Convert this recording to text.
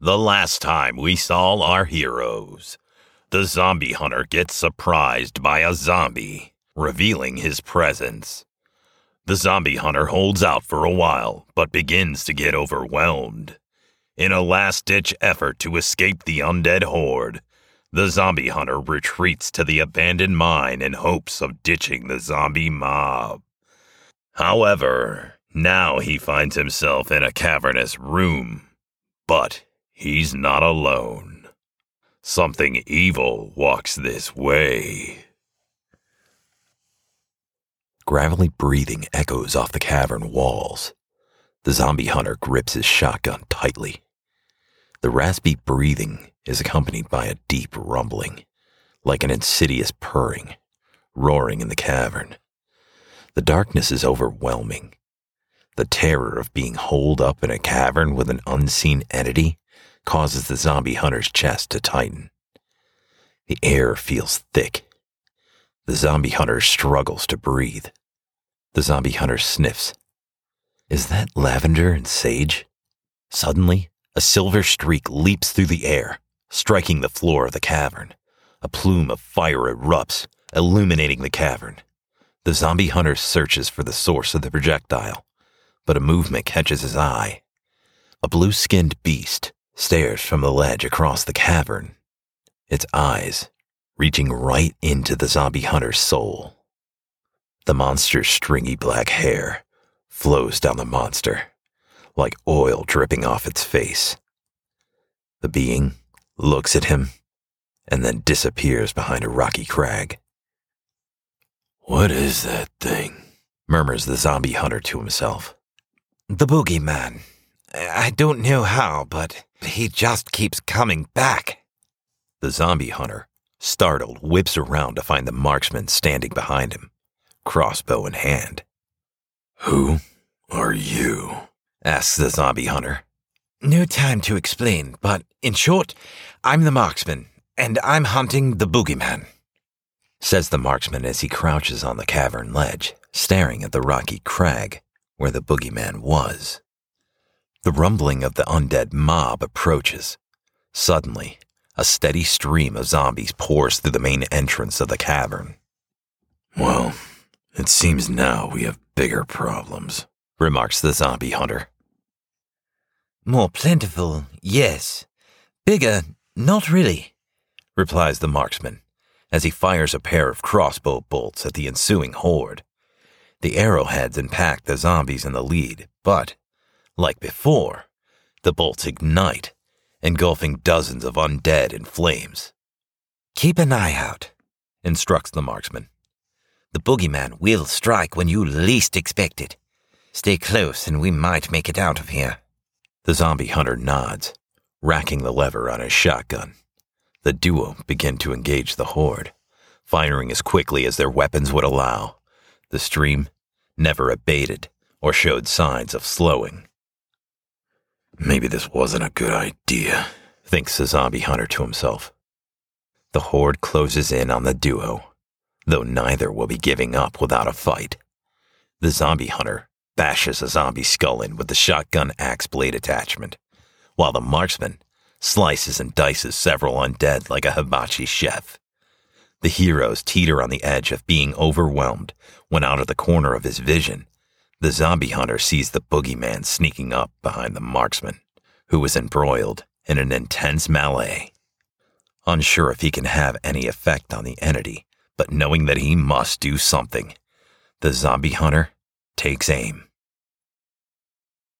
the last time we saw our heroes, the zombie hunter gets surprised by a zombie, revealing his presence. The zombie hunter holds out for a while, but begins to get overwhelmed. In a last ditch effort to escape the undead horde, the zombie hunter retreats to the abandoned mine in hopes of ditching the zombie mob. However, now he finds himself in a cavernous room. But he's not alone. Something evil walks this way. Gravelly breathing echoes off the cavern walls. The zombie hunter grips his shotgun tightly. The raspy breathing is accompanied by a deep rumbling, like an insidious purring, roaring in the cavern. The darkness is overwhelming. The terror of being holed up in a cavern with an unseen entity causes the zombie hunter's chest to tighten. The air feels thick. The zombie hunter struggles to breathe. The zombie hunter sniffs. Is that lavender and sage? Suddenly, a silver streak leaps through the air, striking the floor of the cavern. A plume of fire erupts, illuminating the cavern. The zombie hunter searches for the source of the projectile, but a movement catches his eye. A blue skinned beast stares from the ledge across the cavern, its eyes reaching right into the zombie hunter's soul. The monster's stringy black hair flows down the monster, like oil dripping off its face. The being looks at him and then disappears behind a rocky crag. What is that thing? murmurs the zombie hunter to himself. The boogeyman. I don't know how, but he just keeps coming back. The zombie hunter, startled, whips around to find the marksman standing behind him, crossbow in hand. Who are you? asks the zombie hunter. No time to explain, but in short, I'm the marksman, and I'm hunting the boogeyman says the marksman as he crouches on the cavern ledge, staring at the rocky crag where the boogeyman was. The rumbling of the undead mob approaches. Suddenly, a steady stream of zombies pours through the main entrance of the cavern. Well, it seems now we have bigger problems, remarks the zombie hunter. More plentiful, yes. Bigger, not really, replies the marksman as he fires a pair of crossbow bolts at the ensuing horde. The arrowheads impact the zombies in the lead, but, like before, the bolts ignite, engulfing dozens of undead in flames. Keep an eye out, instructs the marksman. The boogeyman will strike when you least expect it. Stay close and we might make it out of here. The zombie hunter nods, racking the lever on his shotgun. The duo begin to engage the horde, firing as quickly as their weapons would allow. The stream never abated or showed signs of slowing. Maybe this wasn't a good idea, thinks the zombie hunter to himself. The horde closes in on the duo, though neither will be giving up without a fight. The zombie hunter bashes a zombie skull in with the shotgun axe blade attachment, while the marksman slices and dices several undead like a hibachi chef. The heroes teeter on the edge of being overwhelmed when out of the corner of his vision, the zombie hunter sees the boogeyman sneaking up behind the marksman, who is embroiled in an intense melee. Unsure if he can have any effect on the entity, but knowing that he must do something, the zombie hunter takes aim.